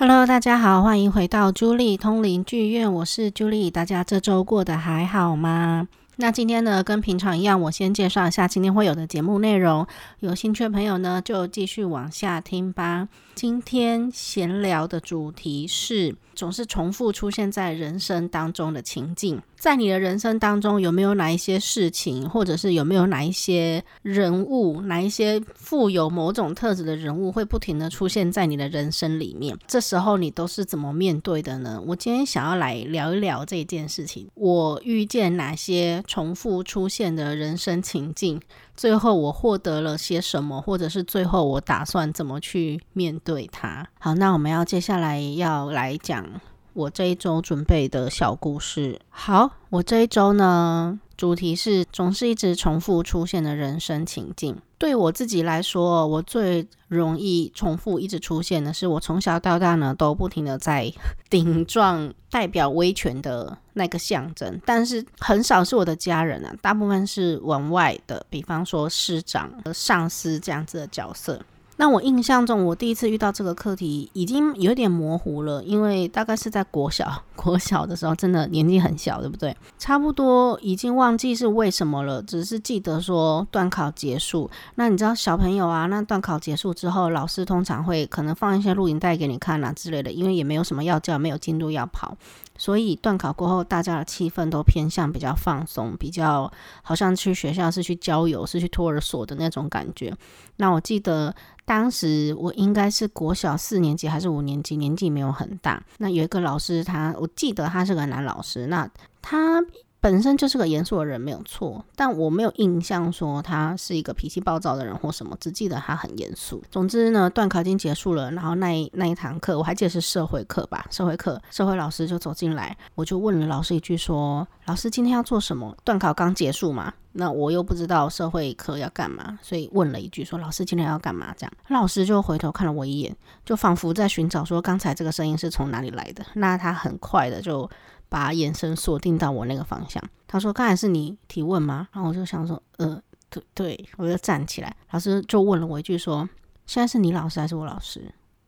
Hello，大家好，欢迎回到朱莉通灵剧院，我是朱莉，大家这周过得还好吗？那今天呢，跟平常一样，我先介绍一下今天会有的节目内容。有兴趣的朋友呢，就继续往下听吧。今天闲聊的主题是总是重复出现在人生当中的情境。在你的人生当中，有没有哪一些事情，或者是有没有哪一些人物，哪一些富有某种特质的人物，会不停地出现在你的人生里面？这时候你都是怎么面对的呢？我今天想要来聊一聊这件事情。我遇见哪些重复出现的人生情境？最后我获得了些什么，或者是最后我打算怎么去面对它？好，那我们要接下来要来讲我这一周准备的小故事。好，我这一周呢，主题是总是一直重复出现的人生情境。对我自己来说，我最容易重复一直出现的是，我从小到大呢都不停的在 顶撞代表威权的那个象征，但是很少是我的家人啊，大部分是往外的，比方说师长、上司这样子的角色。那我印象中，我第一次遇到这个课题已经有点模糊了，因为大概是在国小，国小的时候，真的年纪很小，对不对？差不多已经忘记是为什么了，只是记得说段考结束。那你知道小朋友啊，那段考结束之后，老师通常会可能放一些录影带给你看啊之类的，因为也没有什么要教，没有进度要跑。所以断考过后，大家的气氛都偏向比较放松，比较好像去学校是去郊游，是去托儿所的那种感觉。那我记得当时我应该是国小四年级还是五年级，年纪没有很大。那有一个老师他，他我记得他是个男老师，那他。本身就是个严肃的人，没有错，但我没有印象说他是一个脾气暴躁的人或什么，只记得他很严肃。总之呢，段考已经结束了，然后那一那一堂课我还记得是社会课吧，社会课，社会老师就走进来，我就问了老师一句说：“老师今天要做什么？”段考刚结束嘛，那我又不知道社会课要干嘛，所以问了一句说：“老师今天要干嘛？”这样，老师就回头看了我一眼，就仿佛在寻找说刚才这个声音是从哪里来的。那他很快的就。把眼神锁定到我那个方向，他说：“刚才是你提问吗？”然后我就想说：“呃，对对。”我就站起来，老师就问了我一句说：“现在是你老师还是我老师？”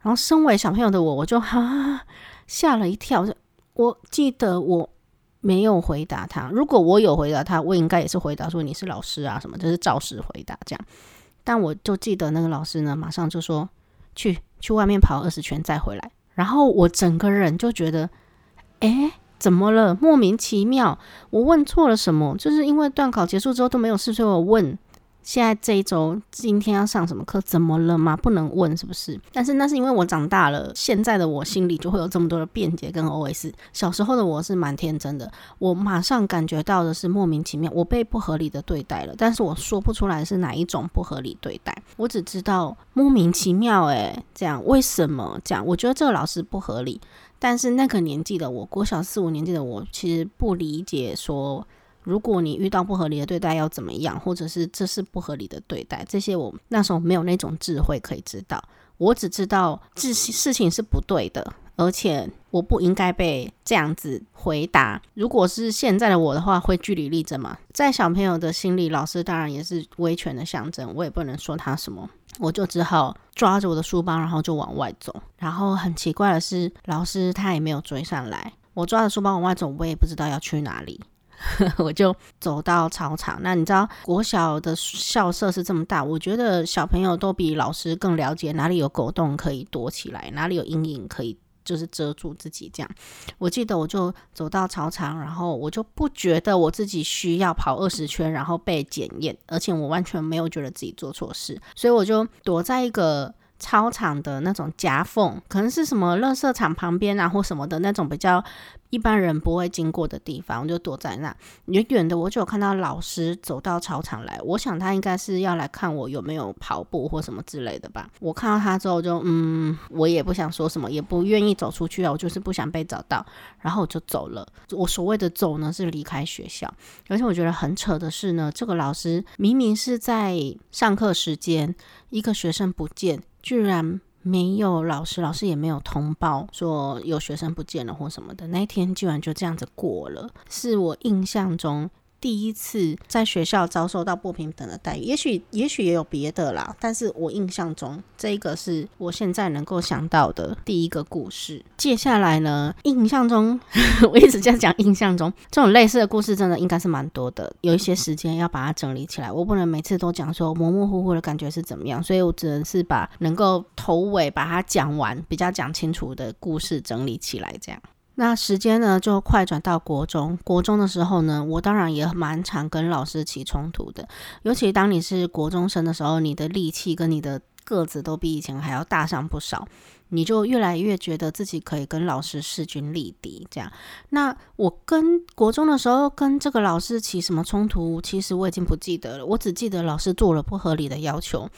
然后身为小朋友的我，我就哈吓了一跳。我记得我没有回答他，如果我有回答他，我应该也是回答说你是老师啊什么，就是照实回答这样。但我就记得那个老师呢，马上就说：“去去外面跑二十圈再回来。”然后我整个人就觉得，诶。怎么了？莫名其妙，我问错了什么？就是因为段考结束之后都没有事，所以我问现在这一周今天要上什么课？怎么了吗？不能问是不是？但是那是因为我长大了，现在的我心里就会有这么多的辩解跟 OS。小时候的我是蛮天真的，我马上感觉到的是莫名其妙，我被不合理的对待了，但是我说不出来是哪一种不合理对待，我只知道莫名其妙，诶，这样为什么这样？我觉得这个老师不合理。但是那个年纪的我，国小四五年级的我，其实不理解说，如果你遇到不合理的对待要怎么样，或者是这是不合理的对待，这些我那时候没有那种智慧可以知道。我只知道这事情是不对的，而且我不应该被这样子回答。如果是现在的我的话，会据理力争嘛。在小朋友的心里，老师当然也是威权的象征，我也不能说他什么。我就只好抓着我的书包，然后就往外走。然后很奇怪的是，老师他也没有追上来。我抓着书包往外走，我也不知道要去哪里。我就走到操场。那你知道国小的校舍是这么大，我觉得小朋友都比老师更了解哪里有狗洞可以躲起来，哪里有阴影可以。就是遮住自己这样，我记得我就走到操场，然后我就不觉得我自己需要跑二十圈，然后被检验，而且我完全没有觉得自己做错事，所以我就躲在一个操场的那种夹缝，可能是什么垃圾场旁边啊或什么的那种比较。一般人不会经过的地方，我就躲在那。远远的，我就有看到老师走到操场来。我想他应该是要来看我有没有跑步或什么之类的吧。我看到他之后就，就嗯，我也不想说什么，也不愿意走出去啊。我就是不想被找到，然后我就走了。我所谓的走呢，是离开学校。而且我觉得很扯的是呢，这个老师明明是在上课时间，一个学生不见，居然。没有老师，老师也没有通报说有学生不见了或什么的。那一天居然就这样子过了，是我印象中第一次在学校遭受到不平等的待遇。也许，也许也有别的啦，但是我印象中这个是我现在能够想到的第一个故事。接下来呢，印象中 我一直在讲印象中这种类似的故事，真的应该是蛮多的。有一些时间要把它整理起来，我不能每次都讲说模模糊糊的感觉是怎么样，所以我只能是把能够头尾把它讲完，比较讲清楚的故事整理起来，这样。那时间呢，就快转到国中。国中的时候呢，我当然也蛮常跟老师起冲突的。尤其当你是国中生的时候，你的力气跟你的个子都比以前还要大上不少，你就越来越觉得自己可以跟老师势均力敌。这样，那我跟国中的时候跟这个老师起什么冲突，其实我已经不记得了。我只记得老师做了不合理的要求，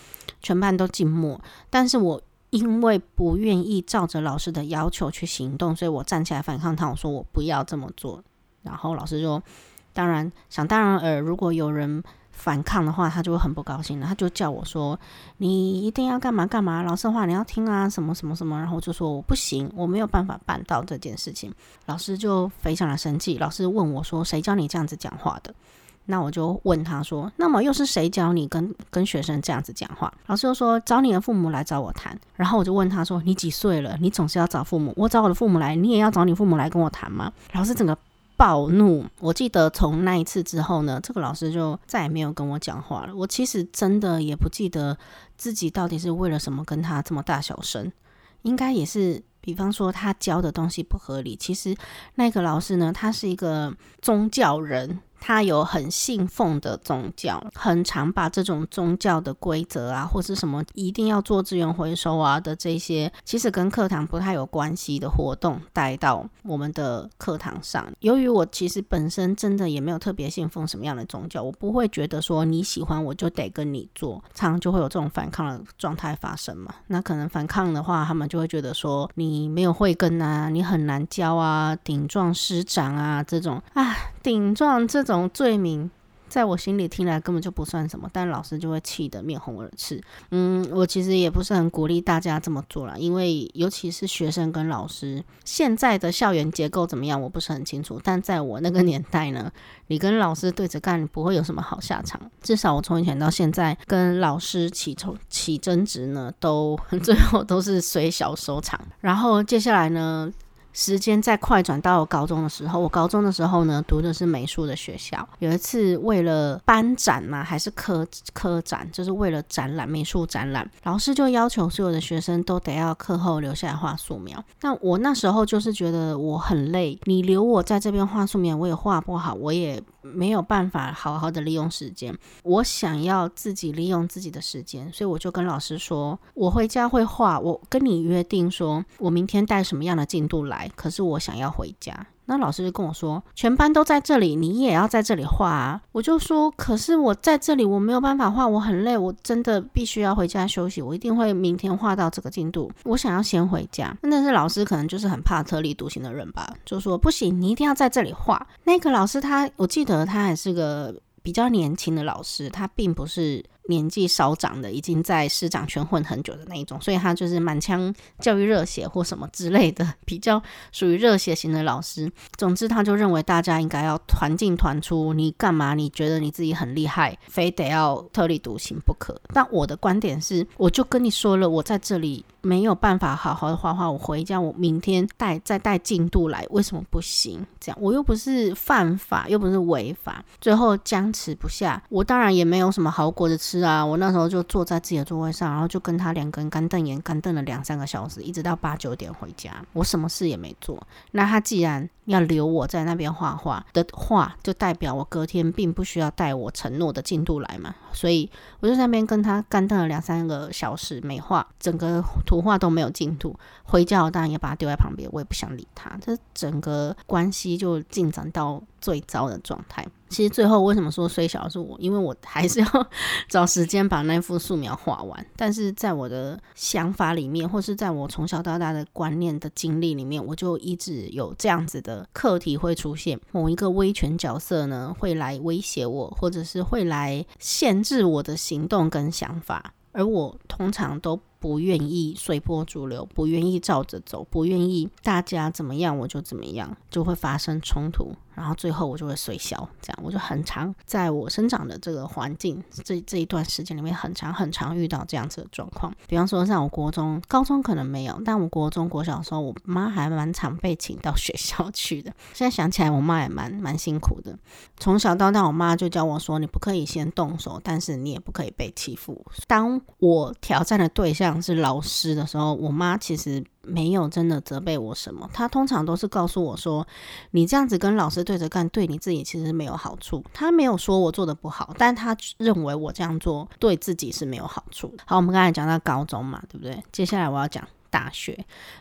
全班都静默。但是我。因为不愿意照着老师的要求去行动，所以我站起来反抗他。我说我不要这么做。然后老师说当然想当然耳，如果有人反抗的话，他就会很不高兴了。他就叫我说：“你一定要干嘛干嘛，老师的话你要听啊，什么什么什么。”然后就说我不行，我没有办法办到这件事情。老师就非常的生气。老师问我说：“谁教你这样子讲话的？”那我就问他说：“那么又是谁教你跟跟学生这样子讲话？”老师就说：“找你的父母来找我谈。”然后我就问他说：“你几岁了？你总是要找父母，我找我的父母来，你也要找你父母来跟我谈吗？”老师整个暴怒。我记得从那一次之后呢，这个老师就再也没有跟我讲话了。我其实真的也不记得自己到底是为了什么跟他这么大小声，应该也是。比方说他教的东西不合理，其实那个老师呢，他是一个宗教人，他有很信奉的宗教，很常把这种宗教的规则啊，或是什么一定要做资源回收啊的这些，其实跟课堂不太有关系的活动带到我们的课堂上。由于我其实本身真的也没有特别信奉什么样的宗教，我不会觉得说你喜欢我就得跟你做，常常就会有这种反抗的状态发生嘛。那可能反抗的话，他们就会觉得说你。没有慧根啊，你很难教啊，顶撞师长啊，这种啊，顶撞这种罪名，在我心里听来根本就不算什么，但老师就会气得面红耳赤。嗯，我其实也不是很鼓励大家这么做啦，因为尤其是学生跟老师，现在的校园结构怎么样，我不是很清楚。但在我那个年代呢，你跟老师对着干，不会有什么好下场。至少我从以前到现在跟老师起冲起争执呢，都 最后都是随小收场。然后接下来呢，时间再快转到高中的时候，我高中的时候呢，读的是美术的学校。有一次为了班展嘛，还是科科展，就是为了展览美术展览，老师就要求所有的学生都得要课后留下来画素描。那我那时候就是觉得我很累，你留我在这边画素描，我也画不好，我也。没有办法好好的利用时间，我想要自己利用自己的时间，所以我就跟老师说，我回家会画，我跟你约定说，我明天带什么样的进度来，可是我想要回家。那老师就跟我说，全班都在这里，你也要在这里画啊。我就说，可是我在这里，我没有办法画，我很累，我真的必须要回家休息。我一定会明天画到这个进度。我想要先回家。但是老师可能就是很怕特立独行的人吧，就说不行，你一定要在这里画。那个老师他，我记得他还是个比较年轻的老师，他并不是。年纪稍长的，已经在师长圈混很久的那一种，所以他就是满腔教育热血或什么之类的，比较属于热血型的老师。总之，他就认为大家应该要团进团出。你干嘛？你觉得你自己很厉害，非得要特立独行不可？但我的观点是，我就跟你说了，我在这里没有办法好好的画画，我回家，我明天带再带进度来，为什么不行？这样我又不是犯法，又不是违法，最后僵持不下，我当然也没有什么好果子吃。是啊，我那时候就坐在自己的座位上，然后就跟他两个人干瞪眼，干瞪了两三个小时，一直到八九点回家。我什么事也没做。那他既然要留我在那边画画的话，就代表我隔天并不需要带我承诺的进度来嘛。所以我就在那边跟他干瞪了两三个小时，没画，整个图画都没有进度。回家我当然也把他丢在旁边，我也不想理他。这整个关系就进展到最糟的状态。其实最后为什么说虽小是我？因为我还是要 找时间把那幅素描画完。但是在我的想法里面，或是在我从小到大的观念的经历里面，我就一直有这样子的课题会出现：某一个威权角色呢，会来威胁我，或者是会来限制我的行动跟想法，而我通常都。不愿意随波逐流，不愿意照着走，不愿意大家怎么样我就怎么样，就会发生冲突。然后最后我就会衰小，这样我就很常在我生长的这个环境这 这一段时间里面，很常很常遇到这样子的状况。比方说，像我国中、高中可能没有，但我国中、国小的时候，我妈还蛮常被请到学校去的。现在想起来，我妈也蛮蛮辛苦的。从小到大，我妈就教我说：“你不可以先动手，但是你也不可以被欺负。”当我挑战的对象是老师的时候，我妈其实。没有真的责备我什么，她通常都是告诉我说，你这样子跟老师对着干，对你自己其实没有好处。她没有说我做的不好，但她认为我这样做对自己是没有好处。好，我们刚才讲到高中嘛，对不对？接下来我要讲。大学，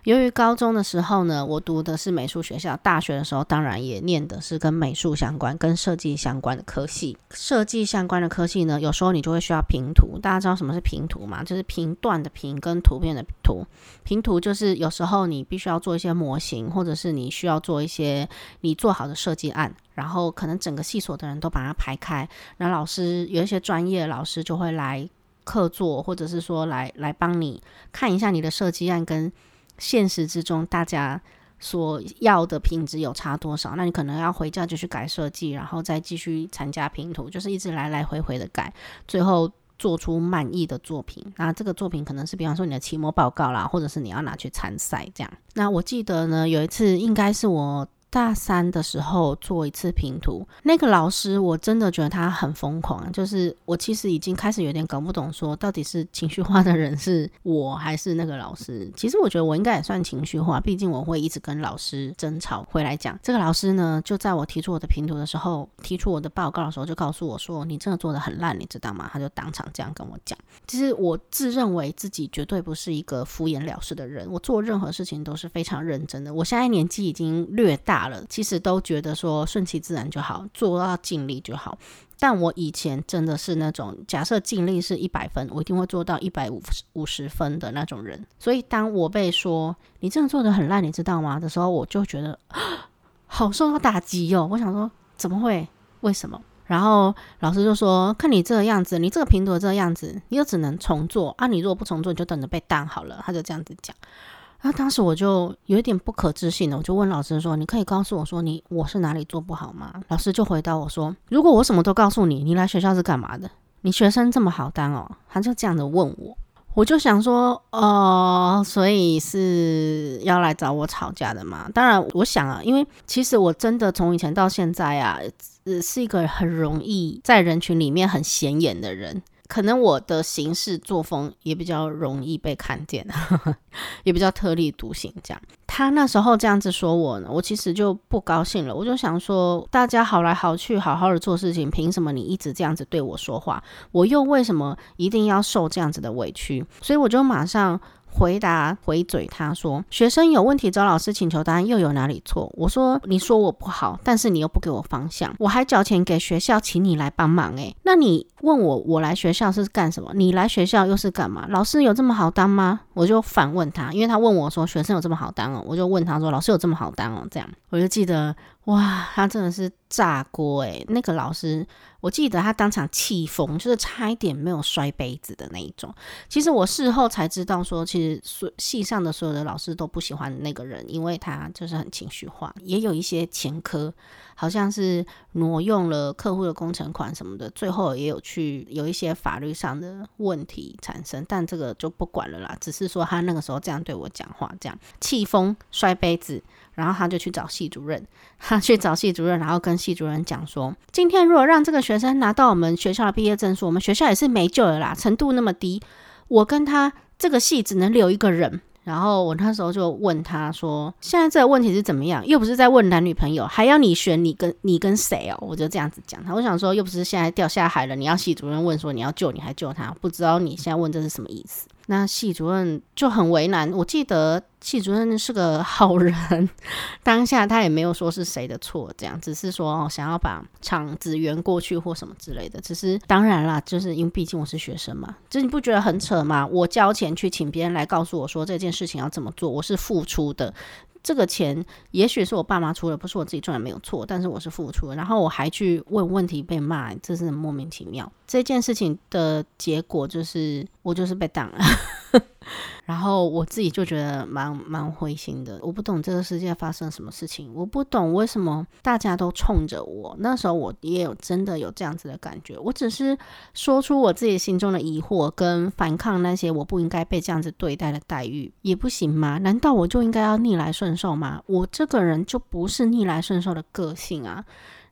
由于高中的时候呢，我读的是美术学校，大学的时候当然也念的是跟美术相关、跟设计相关的科系。设计相关的科系呢，有时候你就会需要平图。大家知道什么是平图吗？就是评断的评跟图片的图。平图就是有时候你必须要做一些模型，或者是你需要做一些你做好的设计案，然后可能整个系所的人都把它排开，然后老师有一些专业老师就会来。客座，或者是说来来帮你看一下你的设计案跟现实之中大家所要的品质有差多少，那你可能要回家就去改设计，然后再继续参加评图，就是一直来来回回的改，最后做出满意的作品。那这个作品可能是比方说你的期末报告啦，或者是你要拿去参赛这样。那我记得呢，有一次应该是我。大三的时候做一次评图，那个老师我真的觉得他很疯狂，就是我其实已经开始有点搞不懂，说到底是情绪化的人是我还是那个老师。其实我觉得我应该也算情绪化，毕竟我会一直跟老师争吵。回来讲，这个老师呢，就在我提出我的评图的时候，提出我的报告的时候，就告诉我说：“你真的做的很烂，你知道吗？”他就当场这样跟我讲。其实我自认为自己绝对不是一个敷衍了事的人，我做任何事情都是非常认真的。我现在年纪已经略大。其实都觉得说顺其自然就好，做到尽力就好。但我以前真的是那种假设尽力是一百分，我一定会做到一百五五十分的那种人。所以当我被说你这样做的很烂，你知道吗？的时候，我就觉得好受到打击哟。我想说怎么会？为什么？然后老师就说：看你这个样子，你这个评图这个样子，你就只能重做啊！你如果不重做，你就等着被当好了。他就这样子讲。那当时我就有一点不可置信了，我就问老师说：“你可以告诉我说你我是哪里做不好吗？”老师就回答我说：“如果我什么都告诉你，你来学校是干嘛的？你学生这么好当哦？”他就这样的问我，我就想说：“哦，所以是要来找我吵架的吗？”当然，我想啊，因为其实我真的从以前到现在啊，是一个很容易在人群里面很显眼的人。可能我的行事作风也比较容易被看见，呵呵，也比较特立独行。这样，他那时候这样子说我呢，我其实就不高兴了。我就想说，大家好来好去，好好的做事情，凭什么你一直这样子对我说话？我又为什么一定要受这样子的委屈？所以我就马上。回答回嘴，他说：“学生有问题找老师请求答案，又有哪里错？”我说：“你说我不好，但是你又不给我方向，我还缴钱给学校请你来帮忙。诶，那你问我我来学校是干什么？你来学校又是干嘛？老师有这么好当吗？”我就反问他，因为他问我说：“学生有这么好当哦？”我就问他说：“老师有这么好当哦？”这样，我就记得。哇，他真的是炸锅诶，那个老师，我记得他当场气疯，就是差一点没有摔杯子的那一种。其实我事后才知道说，其实所系上的所有的老师都不喜欢那个人，因为他就是很情绪化，也有一些前科，好像是挪用了客户的工程款什么的，最后也有去有一些法律上的问题产生，但这个就不管了啦，只是说他那个时候这样对我讲话，这样气疯摔杯子。然后他就去找系主任，他去找系主任，然后跟系主任讲说：“今天如果让这个学生拿到我们学校的毕业证书，我们学校也是没救了啦，程度那么低，我跟他这个系只能留一个人。”然后我那时候就问他说：“现在这个问题是怎么样？又不是在问男女朋友，还要你选你跟你跟谁哦？”我就这样子讲他，我想说，又不是现在掉下海了，你要系主任问说你要救你还救他，不知道你现在问这是什么意思？那系主任就很为难。我记得系主任是个好人，当下他也没有说是谁的错，这样只是说哦，想要把场子圆过去或什么之类的。只是当然啦，就是因为毕竟我是学生嘛，就你不觉得很扯吗？我交钱去请别人来告诉我说这件事情要怎么做，我是付出的。这个钱也许是我爸妈出的，不是我自己赚的，没有错。但是我是付出，然后我还去问问题被骂，这是莫名其妙。这件事情的结果就是我就是被挡了。然后我自己就觉得蛮蛮灰心的。我不懂这个世界发生什么事情，我不懂为什么大家都冲着我。那时候我也有真的有这样子的感觉。我只是说出我自己心中的疑惑跟反抗那些我不应该被这样子对待的待遇，也不行吗？难道我就应该要逆来顺受吗？我这个人就不是逆来顺受的个性啊。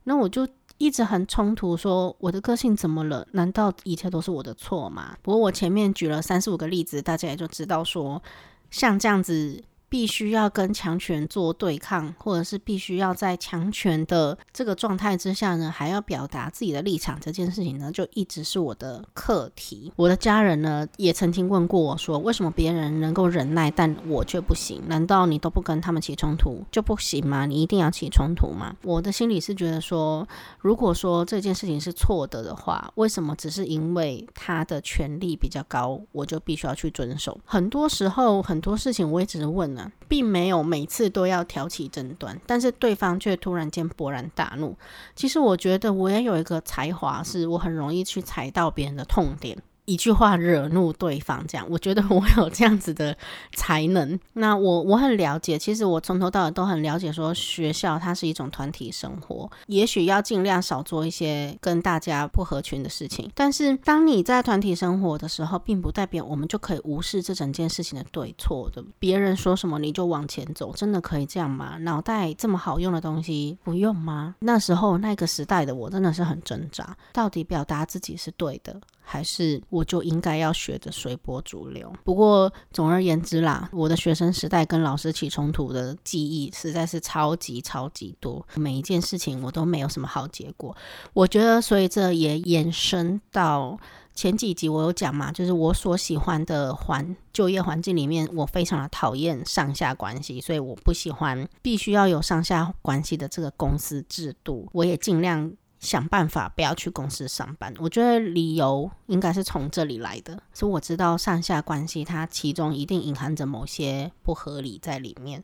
那我就。一直很冲突，说我的个性怎么了？难道一切都是我的错吗？不过我前面举了三十五个例子，大家也就知道说，像这样子。必须要跟强权做对抗，或者是必须要在强权的这个状态之下呢，还要表达自己的立场，这件事情呢，就一直是我的课题。我的家人呢，也曾经问过我说，为什么别人能够忍耐，但我却不行？难道你都不跟他们起冲突就不行吗？你一定要起冲突吗？我的心里是觉得说，如果说这件事情是错的的话，为什么只是因为他的权力比较高，我就必须要去遵守？很多时候，很多事情我也只是问了。并没有每次都要挑起争端，但是对方却突然间勃然大怒。其实我觉得我也有一个才华，是我很容易去踩到别人的痛点。一句话惹怒对方，这样我觉得 我有这样子的才能。那我我很了解，其实我从头到尾都很了解，说学校它是一种团体生活，也许要尽量少做一些跟大家不合群的事情。但是当你在团体生活的时候，并不代表我们就可以无视这整件事情的对错的。别人说什么你就往前走，真的可以这样吗？脑袋这么好用的东西不用吗？那时候那个时代的我真的是很挣扎，到底表达自己是对的。还是我就应该要学着随波逐流。不过总而言之啦，我的学生时代跟老师起冲突的记忆实在是超级超级多，每一件事情我都没有什么好结果。我觉得，所以这也延伸到前几集我有讲嘛，就是我所喜欢的环就业环境里面，我非常的讨厌上下关系，所以我不喜欢必须要有上下关系的这个公司制度。我也尽量。想办法不要去公司上班，我觉得理由应该是从这里来的。所以我知道上下关系，它其中一定隐含着某些不合理在里面。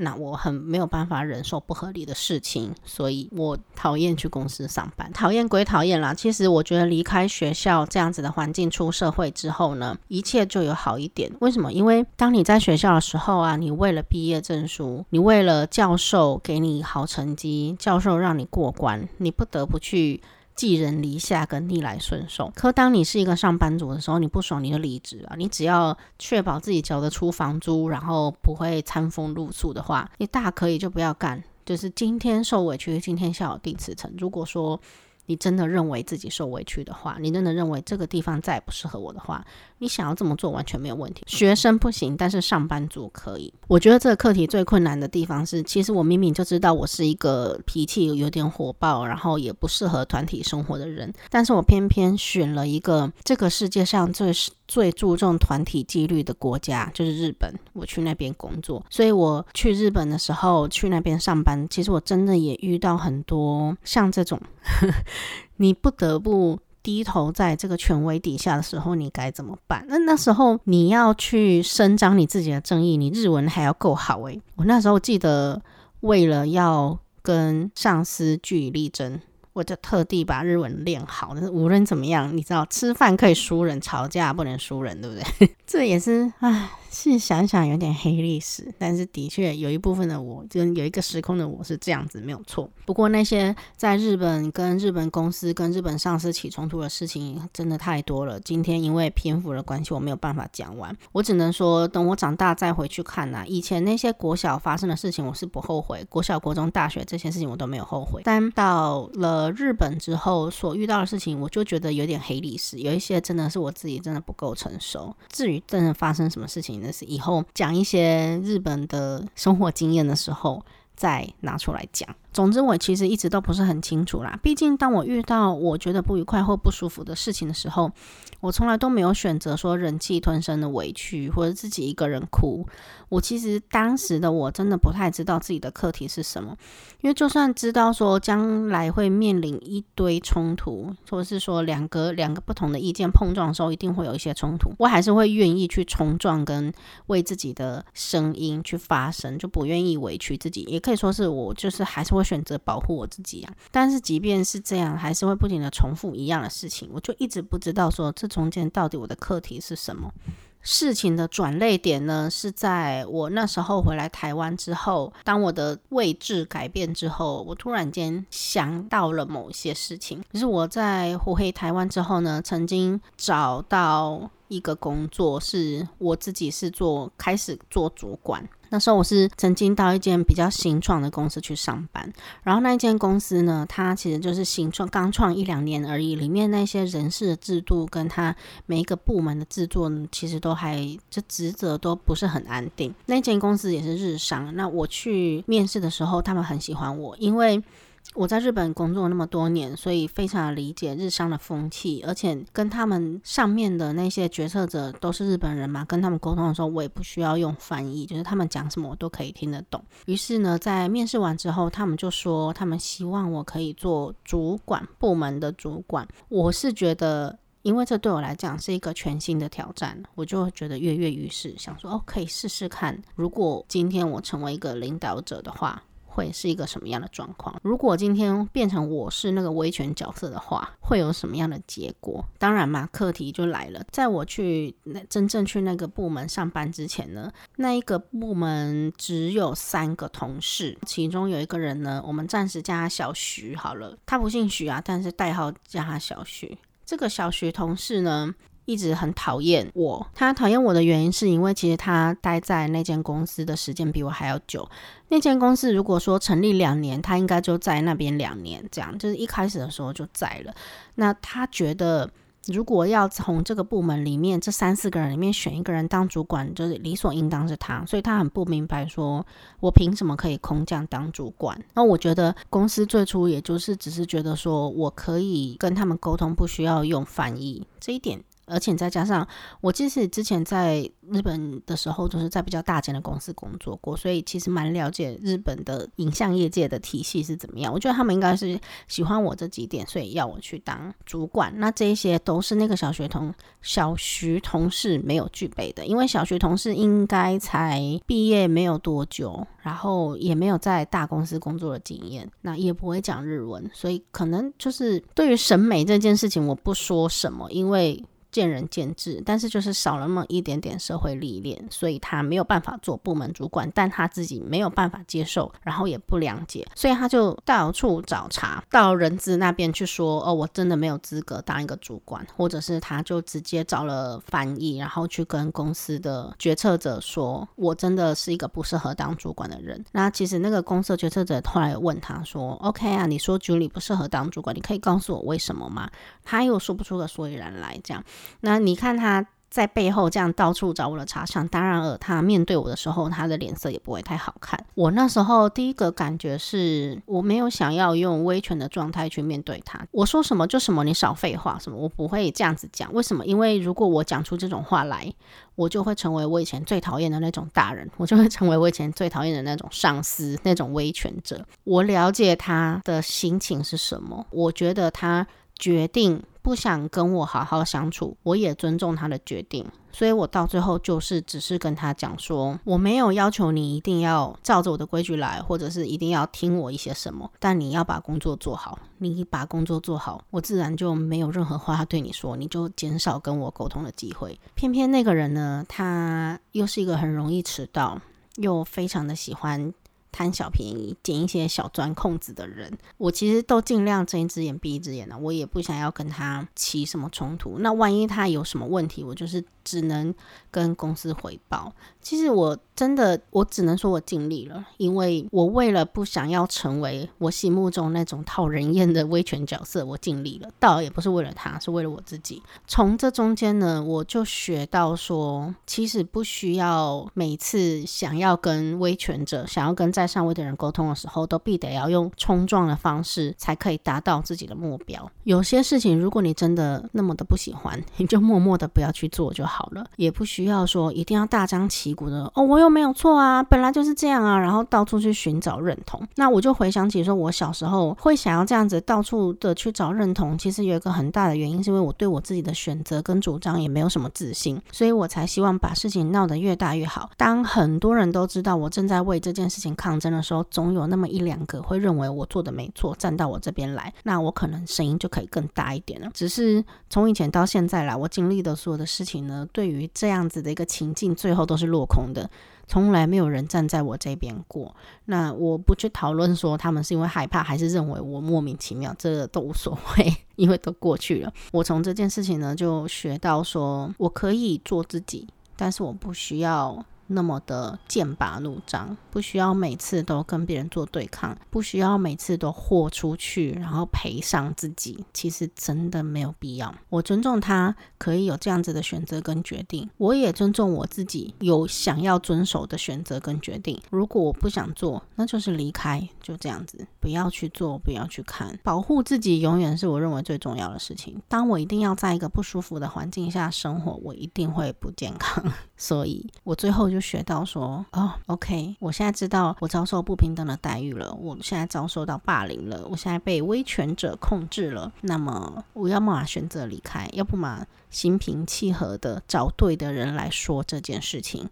那我很没有办法忍受不合理的事情，所以我讨厌去公司上班。讨厌归讨厌啦，其实我觉得离开学校这样子的环境，出社会之后呢，一切就有好一点。为什么？因为当你在学校的时候啊，你为了毕业证书，你为了教授给你好成绩，教授让你过关，你不得不去。寄人篱下跟逆来顺受，可当你是一个上班族的时候，你不爽你就离职啊！你只要确保自己交得出房租，然后不会餐风露宿的话，你大可以就不要干。就是今天受委屈，今天下午定辞呈。如果说你真的认为自己受委屈的话，你真的认为这个地方再也不适合我的话，你想要这么做完全没有问题。学生不行，但是上班族可以。我觉得这个课题最困难的地方是，其实我明明就知道我是一个脾气有点火爆，然后也不适合团体生活的人，但是我偏偏选了一个这个世界上最最注重团体纪律的国家，就是日本。我去那边工作，所以我去日本的时候，去那边上班，其实我真的也遇到很多像这种。你不得不低头在这个权威底下的时候，你该怎么办？那那时候你要去伸张你自己的正义，你日文还要够好诶。我那时候记得，为了要跟上司据理力争，我就特地把日文练好。但是无论怎么样，你知道吃饭可以输人，吵架不能输人，对不对？这也是唉。是想想有点黑历史，但是的确有一部分的我，就有一个时空的我是这样子，没有错。不过那些在日本跟日本公司跟日本上司起冲突的事情真的太多了。今天因为篇幅的关系，我没有办法讲完。我只能说，等我长大再回去看呐、以前那些国小发生的事情，我是不后悔。国小、国中、大学这些事情我都没有后悔。但到了日本之后所遇到的事情，我就觉得有点黑历史，有一些真的是我自己真的不够成熟。至于真的发生什么事情，那是以后讲一些日本的生活经验的时候再拿出来讲。总之，我其实一直都不是很清楚啦。毕竟，当我遇到我觉得不愉快或不舒服的事情的时候，我从来都没有选择说忍气吞声的委屈，或者自己一个人哭。我其实当时的我真的不太知道自己的课题是什么，因为就算知道说将来会面临一堆冲突，或者是说两个两个不同的意见碰撞的时候，一定会有一些冲突，我还是会愿意去冲撞跟为自己的声音去发声，就不愿意委屈自己。也可以说是我就是还是会。选择保护我自己啊，但是即便是这样，还是会不停的重复一样的事情，我就一直不知道说这中间到底我的课题是什么。事情的转捩点呢，是在我那时候回来台湾之后，当我的位置改变之后，我突然间想到了某些事情。就是我在回台湾之后呢，曾经找到一个工作，是我自己是做开始做主管。那时候我是曾经到一间比较新创的公司去上班，然后那间公司呢，它其实就是新创，刚创一两年而已。里面那些人事的制度跟它每一个部门的制作，其实都还这职责都不是很安定。那间公司也是日商，那我去面试的时候，他们很喜欢我，因为。我在日本工作那么多年，所以非常理解日商的风气，而且跟他们上面的那些决策者都是日本人嘛，跟他们沟通的时候，我也不需要用翻译，就是他们讲什么我都可以听得懂。于是呢，在面试完之后，他们就说他们希望我可以做主管部门的主管。我是觉得，因为这对我来讲是一个全新的挑战，我就觉得跃跃欲试，想说哦，可以试试看，如果今天我成为一个领导者的话。会是一个什么样的状况？如果今天变成我是那个威权角色的话，会有什么样的结果？当然嘛，课题就来了。在我去那真正去那个部门上班之前呢，那一个部门只有三个同事，其中有一个人呢，我们暂时叫他小徐好了。他不姓徐啊，但是代号叫他小徐。这个小徐同事呢，一直很讨厌我。他讨厌我的原因是因为其实他待在那间公司的时间比我还要久。那间公司如果说成立两年，他应该就在那边两年，这样就是一开始的时候就在了。那他觉得如果要从这个部门里面这三四个人里面选一个人当主管，就是理所应当是他，所以他很不明白说我凭什么可以空降当主管。那我觉得公司最初也就是只是觉得说我可以跟他们沟通，不需要用翻译这一点。而且再加上，我其实之前在日本的时候，就是在比较大间的公司工作过，所以其实蛮了解日本的影像业界的体系是怎么样。我觉得他们应该是喜欢我这几点，所以要我去当主管。那这些都是那个小学同小徐同事没有具备的，因为小学同事应该才毕业没有多久，然后也没有在大公司工作的经验，那也不会讲日文，所以可能就是对于审美这件事情，我不说什么，因为。见仁见智，但是就是少了那么一点点社会历练，所以他没有办法做部门主管，但他自己没有办法接受，然后也不谅解，所以他就到处找茬，到人资那边去说：“哦，我真的没有资格当一个主管。”或者是他就直接找了翻译，然后去跟公司的决策者说：“我真的是一个不适合当主管的人。”那其实那个公司决策者后来问他说：“OK 啊，你说 Julie 不适合当主管，你可以告诉我为什么吗？”他又说不出个所以然来，这样。那你看他在背后这样到处找我的茬，想当然尔，他面对我的时候，他的脸色也不会太好看。我那时候第一个感觉是，我没有想要用威权的状态去面对他。我说什么就什么，你少废话什么，我不会这样子讲。为什么？因为如果我讲出这种话来，我就会成为我以前最讨厌的那种大人，我就会成为我以前最讨厌的那种上司，那种威权者。我了解他的心情是什么，我觉得他决定。不想跟我好好相处，我也尊重他的决定，所以我到最后就是只是跟他讲说，我没有要求你一定要照着我的规矩来，或者是一定要听我一些什么，但你要把工作做好，你把工作做好，我自然就没有任何话对你说，你就减少跟我沟通的机会。偏偏那个人呢，他又是一个很容易迟到，又非常的喜欢。贪小便宜、捡一些小钻空子的人，我其实都尽量睁一只眼闭一只眼的。我也不想要跟他起什么冲突。那万一他有什么问题，我就是只能跟公司回报。其实我真的，我只能说我尽力了，因为我为了不想要成为我心目中那种讨人厌的威权角色，我尽力了。倒也不是为了他，是为了我自己。从这中间呢，我就学到说，其实不需要每次想要跟威权者、想要跟在上位的人沟通的时候，都必得要用冲撞的方式才可以达到自己的目标。有些事情，如果你真的那么的不喜欢，你就默默的不要去做就好好了，也不需要说一定要大张旗鼓的哦，我又没有错啊，本来就是这样啊，然后到处去寻找认同。那我就回想起说，我小时候会想要这样子到处的去找认同，其实有一个很大的原因，是因为我对我自己的选择跟主张也没有什么自信，所以我才希望把事情闹得越大越好。当很多人都知道我正在为这件事情抗争的时候，总有那么一两个会认为我做的没错，站到我这边来，那我可能声音就可以更大一点了。只是从以前到现在来，我经历的所有的事情呢，对于这样子的一个情境，最后都是落空的，从来没有人站在我这边过。那我不去讨论说他们是因为害怕，还是认为我莫名其妙，这都无所谓，因为都过去了。我从这件事情呢，就学到说我可以做自己，但是我不需要。那么的剑拔弩张，不需要每次都跟别人做对抗，不需要每次都豁出去，然后赔上自己，其实真的没有必要。我尊重他可以有这样子的选择跟决定，我也尊重我自己有想要遵守的选择跟决定。如果我不想做，那就是离开，就这样子，不要去做，不要去看，保护自己永远是我认为最重要的事情。当我一定要在一个不舒服的环境下生活，我一定会不健康。所以我最后就。学到说哦，OK，我现在知道我遭受不平等的待遇了，我现在遭受到霸凌了，我现在被威权者控制了。那么我要么选择离开，要不嘛心平气和的找对的人来说这件事情。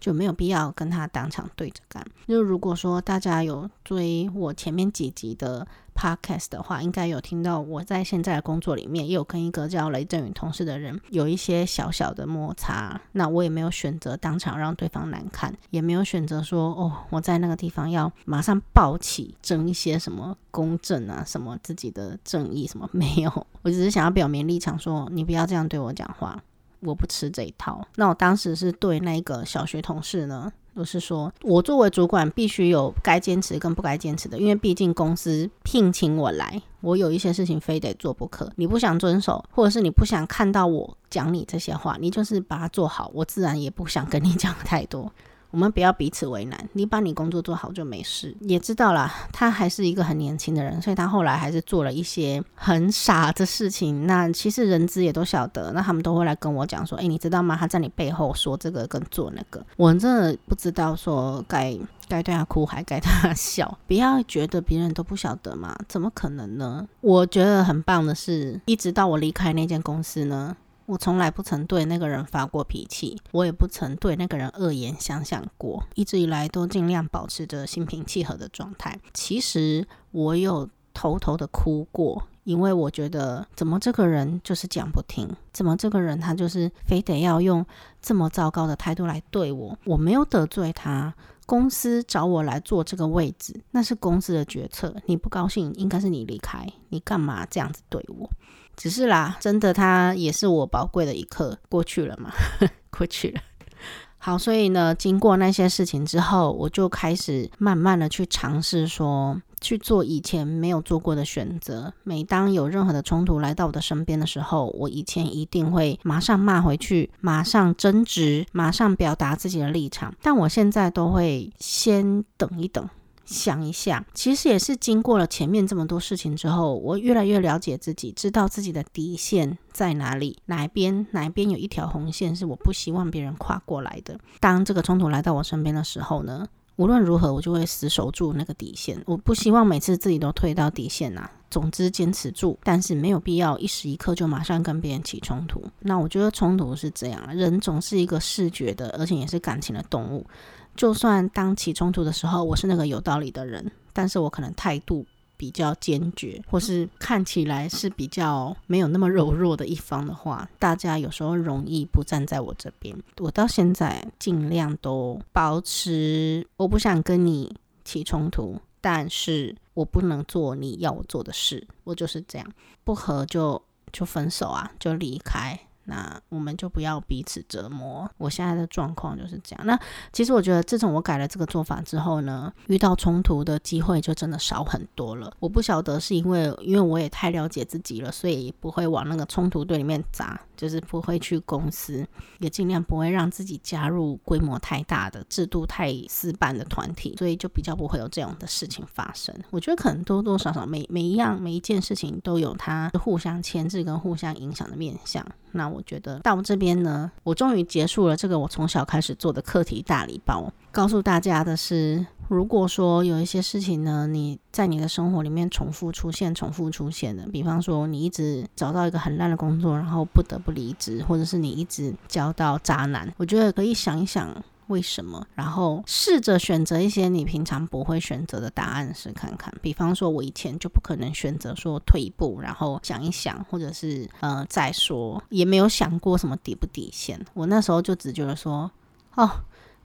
就没有必要跟他当场对着干。就如果说大家有追我前面几集的 podcast 的话，应该有听到我在现在的工作里面也有跟一个叫雷振宇同事的人有一些小小的摩擦。那我也没有选择当场让对方难看，也没有选择说哦，我在那个地方要马上抱起争一些什么公正啊，什么自己的正义什么没有。我只是想要表明立场，说你不要这样对我讲话。我不吃这一套。那我当时是对那个小学同事呢，我是说我作为主管必须有该坚持跟不该坚持的，因为毕竟公司聘请我来，我有一些事情非得做不可。你不想遵守，或者是你不想看到我讲你这些话，你就是把它做好，我自然也不想跟你讲太多。我们不要彼此为难，你把你工作做好就没事。也知道啦，他还是一个很年轻的人，所以他后来还是做了一些很傻的事情。那其实人资也都晓得，那他们都会来跟我讲说：“诶，你知道吗？他在你背后说这个跟做那个。”我真的不知道说该该对他哭还该对他笑。不要觉得别人都不晓得嘛，怎么可能呢？我觉得很棒的是，一直到我离开那间公司呢。我从来不曾对那个人发过脾气，我也不曾对那个人恶言相向过，一直以来都尽量保持着心平气和的状态。其实我有偷偷的哭过，因为我觉得怎么这个人就是讲不听，怎么这个人他就是非得要用这么糟糕的态度来对我。我没有得罪他，公司找我来做这个位置，那是公司的决策。你不高兴，应该是你离开，你干嘛这样子对我？只是啦，真的，它也是我宝贵的一刻，过去了嘛，过去了。好，所以呢，经过那些事情之后，我就开始慢慢的去尝试说，去做以前没有做过的选择。每当有任何的冲突来到我的身边的时候，我以前一定会马上骂回去，马上争执，马上表达自己的立场。但我现在都会先等一等。想一下，其实也是经过了前面这么多事情之后，我越来越了解自己，知道自己的底线在哪里，哪边哪边有一条红线是我不希望别人跨过来的。当这个冲突来到我身边的时候呢，无论如何我就会死守住那个底线。我不希望每次自己都退到底线啊。总之坚持住，但是没有必要一时一刻就马上跟别人起冲突。那我觉得冲突是这样，人总是一个视觉的，而且也是感情的动物。就算当起冲突的时候，我是那个有道理的人，但是我可能态度比较坚决，或是看起来是比较没有那么柔弱的一方的话，大家有时候容易不站在我这边。我到现在尽量都保持，我不想跟你起冲突，但是我不能做你要我做的事，我就是这样，不合就就分手啊，就离开。那我们就不要彼此折磨。我现在的状况就是这样。那其实我觉得，自从我改了这个做法之后呢，遇到冲突的机会就真的少很多了。我不晓得是因为，因为我也太了解自己了，所以不会往那个冲突队里面砸，就是不会去公司，也尽量不会让自己加入规模太大的、制度太死板的团体，所以就比较不会有这样的事情发生。我觉得可能多多少少每每一样每一件事情都有它互相牵制跟互相影响的面向。那我觉得到这边呢，我终于结束了这个我从小开始做的课题大礼包。告诉大家的是，如果说有一些事情呢，你在你的生活里面重复出现、重复出现的，比方说你一直找到一个很烂的工作，然后不得不离职，或者是你一直交到渣男，我觉得可以想一想。为什么？然后试着选择一些你平常不会选择的答案试看看。比方说，我以前就不可能选择说退一步，然后想一想，或者是呃再说，也没有想过什么底不底线。我那时候就只觉得说，哦，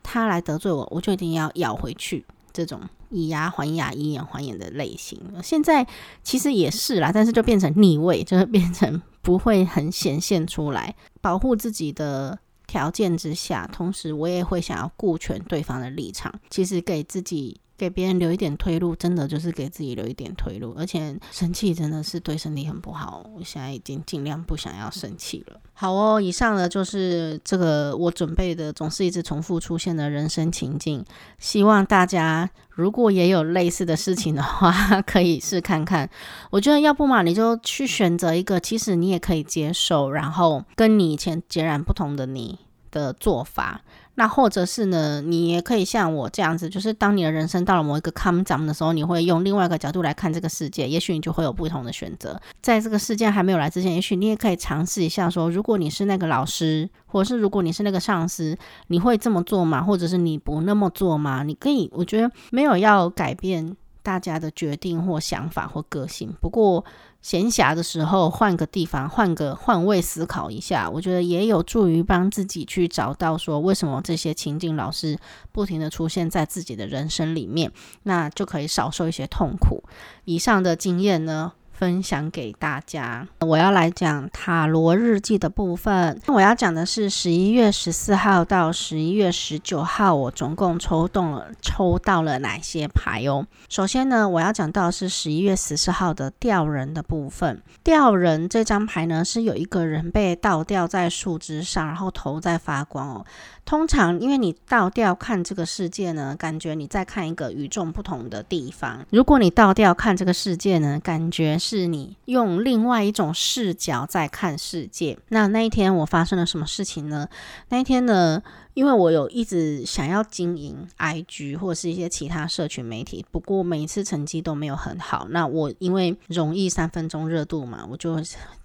他来得罪我，我就一定要咬回去。这种以牙还牙、以眼还眼的类型，现在其实也是啦，但是就变成逆位，就是变成不会很显现出来，保护自己的。条件之下，同时我也会想要顾全对方的立场。其实给自己、给别人留一点退路，真的就是给自己留一点退路。而且生气真的是对身体很不好。我现在已经尽量不想要生气了。好哦，以上呢就是这个我准备的，总是一直重复出现的人生情境。希望大家如果也有类似的事情的话，可以试看看。我觉得要不嘛，你就去选择一个，其实你也可以接受，然后跟你以前截然不同的你的做法，那或者是呢，你也可以像我这样子，就是当你的人生到了某一个坎站的时候，你会用另外一个角度来看这个世界，也许你就会有不同的选择。在这个事件还没有来之前，也许你也可以尝试一下，说如果你是那个老师，或者是如果你是那个上司，你会这么做吗？或者是你不那么做吗？你可以，我觉得没有要改变大家的决定或想法或个性，不过。闲暇的时候，换个地方，换个换位思考一下，我觉得也有助于帮自己去找到说，为什么这些情景老是不停的出现在自己的人生里面，那就可以少受一些痛苦。以上的经验呢，分享给大家。我要来讲塔罗日记的部分。我要讲的是十一月十四号到十一月十九号，我总共抽动了抽到了哪些牌哦？首先呢，我要讲到是十一月十四号的吊人的部分。吊人这张牌呢，是有一个人被倒吊在树枝上，然后头在发光哦。通常，因为你倒吊看这个世界呢，感觉你在看一个与众不同的地方。如果你倒吊看这个世界呢，感觉是你用另外一种视角在看世界。那那一天我发生了什么事情呢？那一天呢，因为我有一直想要经营 IG 或者是一些其他社群媒体，不过每一次成绩都没有很好。那我因为容易三分钟热度嘛，我就。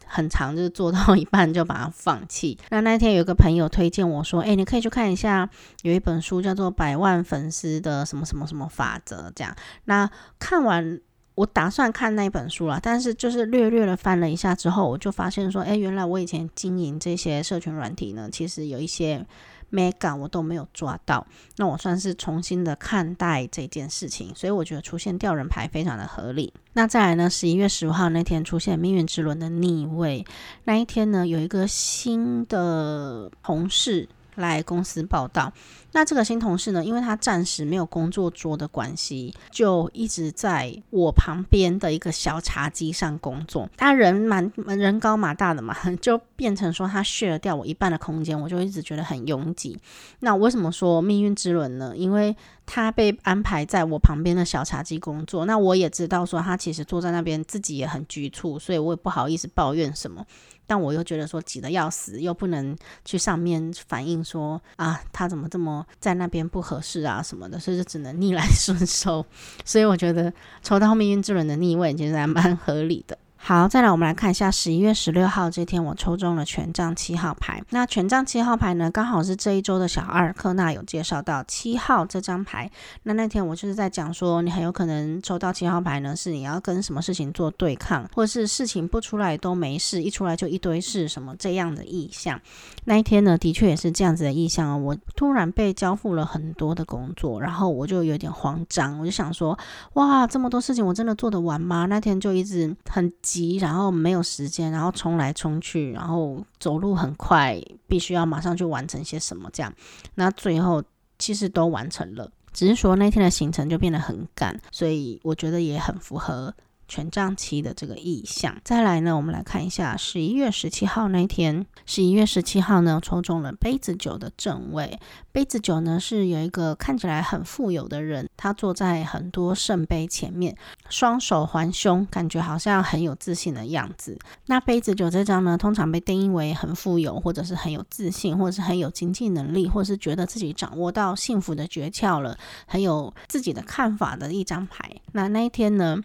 很长，就是做到一半就把它放弃。那那天有个朋友推荐我说：“诶，你可以去看一下，有一本书叫做《百万粉丝的什么什么什么法则》。”这样，那看完我打算看那本书了，但是就是略略的翻了一下之后，我就发现说：“诶，原来我以前经营这些社群软体呢，其实有一些。” Mega 我都没有抓到，那我算是重新的看待这件事情，所以我觉得出现吊人牌非常的合理。那再来呢，十一月十五号那天出现命运之轮的逆位，那一天呢，有一个新的同事。来公司报到，那这个新同事呢，因为他暂时没有工作桌的关系，就一直在我旁边的一个小茶几上工作。他人蛮人高马大的嘛，就变成说他削了掉我一半的空间，我就一直觉得很拥挤。那为什么说命运之轮呢？因为他被安排在我旁边的小茶几工作，那我也知道说他其实坐在那边自己也很局促，所以我也不好意思抱怨什么。但我又觉得说挤得要死，又不能去上面反映说啊，他怎么这么在那边不合适啊什么的，所以就只能逆来顺受。所以我觉得抽到命运之轮的逆位其实还蛮合理的。好，再来我们来看一下十一月十六号这天，我抽中了权杖七号牌。那权杖七号牌呢，刚好是这一周的小阿尔克纳有介绍到七号这张牌。那那天我就是在讲说，你很有可能抽到七号牌呢，是你要跟什么事情做对抗，或是事情不出来都没事，一出来就一堆事，什么这样的意象。那一天呢，的确也是这样子的意象哦。我突然被交付了很多的工作，然后我就有点慌张，我就想说，哇，这么多事情我真的做得完吗？那天就一直很急。然后没有时间，然后冲来冲去，然后走路很快，必须要马上去完成些什么，这样，那最后其实都完成了，只是说那天的行程就变得很赶，所以我觉得也很符合。权杖七的这个意象，再来呢，我们来看一下十一月十七号那天。十一月十七号呢，抽中了杯子九的正位。杯子九呢，是有一个看起来很富有的人，他坐在很多圣杯前面，双手环胸，感觉好像很有自信的样子。那杯子九这张呢，通常被定义为很富有，或者是很有自信，或者是很有经济能力，或者是觉得自己掌握到幸福的诀窍了，很有自己的看法的一张牌。那那一天呢，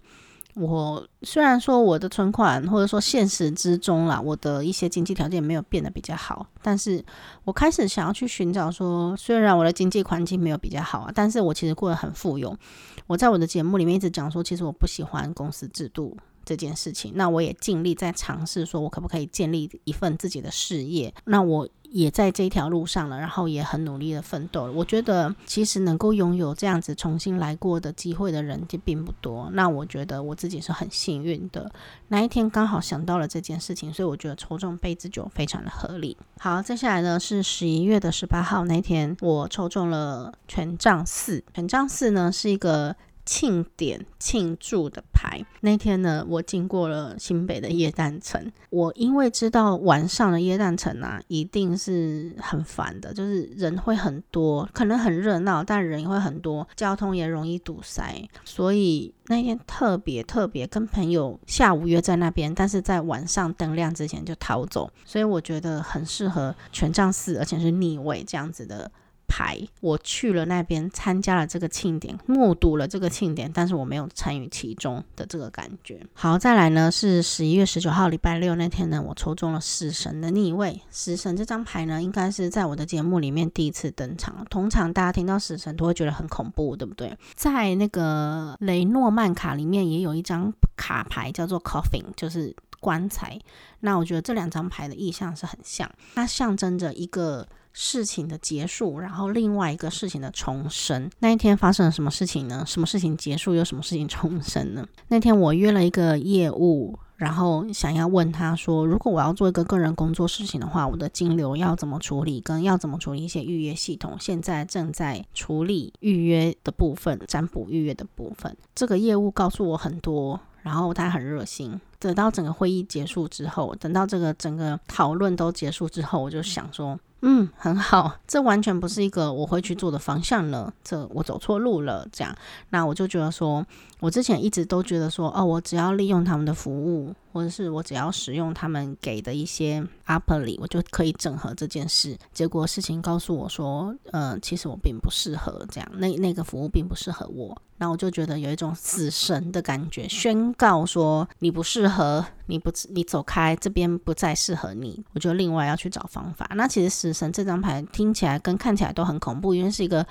我虽然说我的存款或者说现实之中啦，我的一些经济条件没有变得比较好，但是我开始想要去寻找说，虽然我的经济环境没有比较好啊，但是我其实过得很富有。我在我的节目里面一直讲说，其实我不喜欢公司制度这件事情，那我也尽力在尝试说，我可不可以建立一份自己的事业？那我。也在这条路上了，然后也很努力的奋斗了。我觉得其实能够拥有这样子重新来过的机会的人就并不多。那我觉得我自己是很幸运的，那一天刚好想到了这件事情，所以我觉得抽中杯子酒非常的合理。好，接下来呢是十一月的十八号那天，我抽中了权杖四。权杖四呢是一个。庆典庆祝的牌，那天呢，我经过了新北的耶诞城。我因为知道晚上的耶诞城啊，一定是很烦的，就是人会很多，可能很热闹，但人也会很多，交通也容易堵塞。所以那天特别特别跟朋友下午约在那边，但是在晚上灯亮之前就逃走。所以我觉得很适合权杖四，而且是逆位这样子的。牌，我去了那边参加了这个庆典，目睹了这个庆典，但是我没有参与其中的这个感觉。好，再来呢是十一月十九号礼拜六那天呢，我抽中了死神的逆位。死神这张牌呢，应该是在我的节目里面第一次登场。通常大家听到死神都会觉得很恐怖，对不对？在那个雷诺曼卡里面也有一张卡牌叫做 Coffin，就是棺材。那我觉得这两张牌的意象是很像，它象征着一个。事情的结束，然后另外一个事情的重生。那一天发生了什么事情呢？什么事情结束，有什么事情重生呢？那天我约了一个业务，然后想要问他说，如果我要做一个个人工作事情的话，我的金流要怎么处理，跟要怎么处理一些预约系统。现在正在处理预约的部分，占卜预约的部分。这个业务告诉我很多，然后他很热心。等到整个会议结束之后，等到这个整个讨论都结束之后，我就想说。嗯，很好，这完全不是一个我会去做的方向了，这我走错路了。这样，那我就觉得说，我之前一直都觉得说，哦，我只要利用他们的服务，或者是我只要使用他们给的一些 App 我就可以整合这件事。结果事情告诉我说，呃，其实我并不适合这样，那那个服务并不适合我。那我就觉得有一种死神的感觉，宣告说你不适合，和你不你走开，这边不再适合你。我就另外要去找方法。那其实死神这张牌听起来跟看起来都很恐怖，因为是一个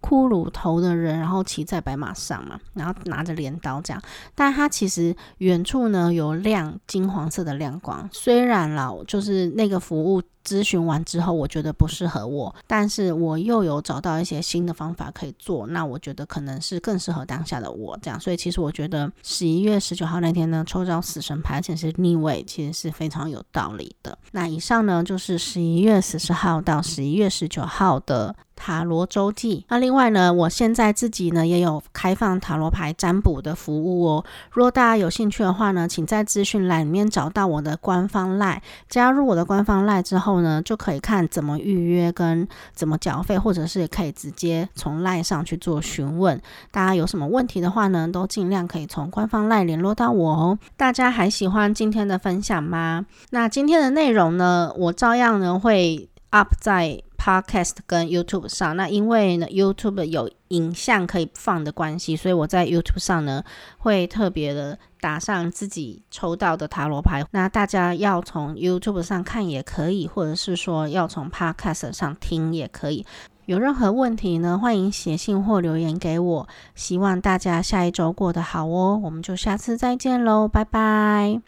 骷髅头的人，然后骑在白马上嘛，然后拿着镰刀这样。但他其实远处呢有亮金黄色的亮光，虽然老就是那个服务。咨询完之后，我觉得不适合我，但是我又有找到一些新的方法可以做，那我觉得可能是更适合当下的我这样，所以其实我觉得十一月十九号那天呢，抽到死神牌，而且是逆位，其实是非常有道理的。那以上呢，就是十一月十四号到十一月十九号的塔罗周记。那另外呢，我现在自己呢也有开放塔罗牌占卜的服务哦。如果大家有兴趣的话呢，请在资讯栏里面找到我的官方 LINE，加入我的官方 LINE 之后。呢，就可以看怎么预约跟怎么缴费，或者是可以直接从 LINE 上去做询问。大家有什么问题的话呢，都尽量可以从官方 LINE 联络到我哦。大家还喜欢今天的分享吗？那今天的内容呢，我照样呢会 up 在。Podcast 跟 YouTube 上，那因为呢 YouTube 有影像可以放的关系，所以我在 YouTube 上呢会特别的打上自己抽到的塔罗牌。那大家要从 YouTube 上看也可以，或者是说要从 Podcast 上听也可以。有任何问题呢，欢迎写信或留言给我。希望大家下一周过得好哦，我们就下次再见喽，拜拜。